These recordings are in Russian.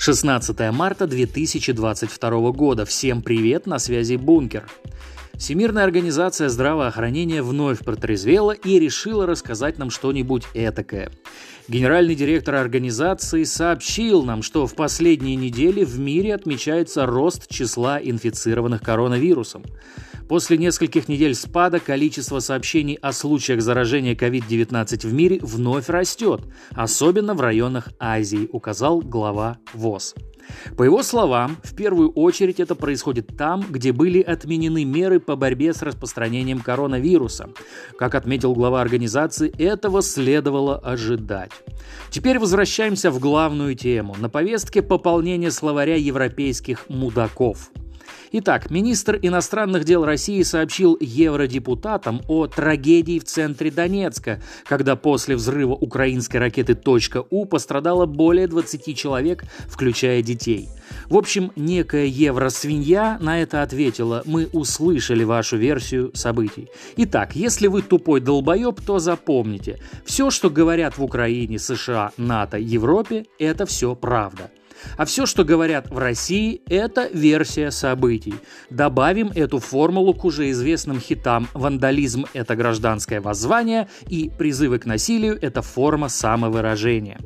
16 марта 2022 года. Всем привет, на связи Бункер. Всемирная организация здравоохранения вновь протрезвела и решила рассказать нам что-нибудь этакое. Генеральный директор организации сообщил нам, что в последние недели в мире отмечается рост числа инфицированных коронавирусом. После нескольких недель спада количество сообщений о случаях заражения COVID-19 в мире вновь растет, особенно в районах Азии, указал глава ВОЗ. По его словам, в первую очередь это происходит там, где были отменены меры по борьбе с распространением коронавируса. Как отметил глава организации, этого следовало ожидать. Теперь возвращаемся в главную тему. На повестке пополнение словаря европейских мудаков. Итак, министр иностранных дел России сообщил евродепутатам о трагедии в центре Донецка, когда после взрыва украинской ракеты «У» пострадало более 20 человек, включая детей. В общем, некая евросвинья на это ответила «Мы услышали вашу версию событий». Итак, если вы тупой долбоеб, то запомните, все, что говорят в Украине, США, НАТО, Европе, это все правда. А все, что говорят в России, это версия событий. Добавим эту формулу к уже известным хитам «Вандализм – это гражданское воззвание» и «Призывы к насилию – это форма самовыражения».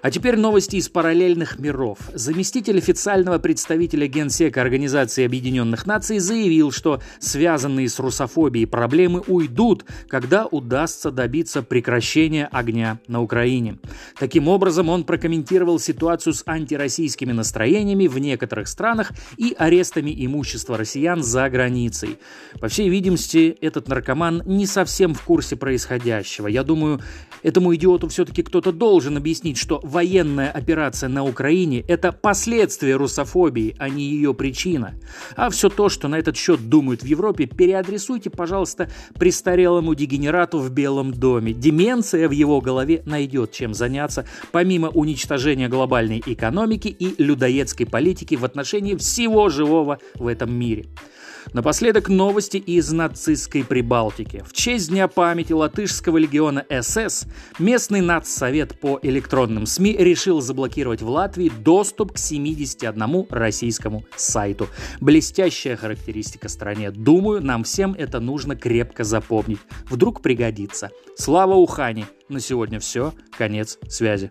А теперь новости из параллельных миров. Заместитель официального представителя Генсека Организации Объединенных Наций заявил, что связанные с русофобией проблемы уйдут, когда удастся добиться прекращения огня на Украине. Таким образом, он прокомментировал ситуацию с антироссийскими настроениями в некоторых странах и арестами имущества россиян за границей. По всей видимости, этот наркоман не совсем в курсе происходящего. Я думаю, этому идиоту все-таки кто-то должен объяснить, что военная операция на Украине – это последствия русофобии, а не ее причина. А все то, что на этот счет думают в Европе, переадресуйте, пожалуйста, престарелому дегенерату в Белом доме. Деменция в его голове найдет чем заняться, помимо уничтожения глобальной экономики и людоедской политики в отношении всего живого в этом мире. Напоследок новости из нацистской Прибалтики. В честь Дня памяти латышского легиона СС местный нацсовет по электронным СМИ решил заблокировать в Латвии доступ к 71 российскому сайту. Блестящая характеристика стране. Думаю, нам всем это нужно крепко запомнить. Вдруг пригодится. Слава Ухане! На сегодня все. Конец связи.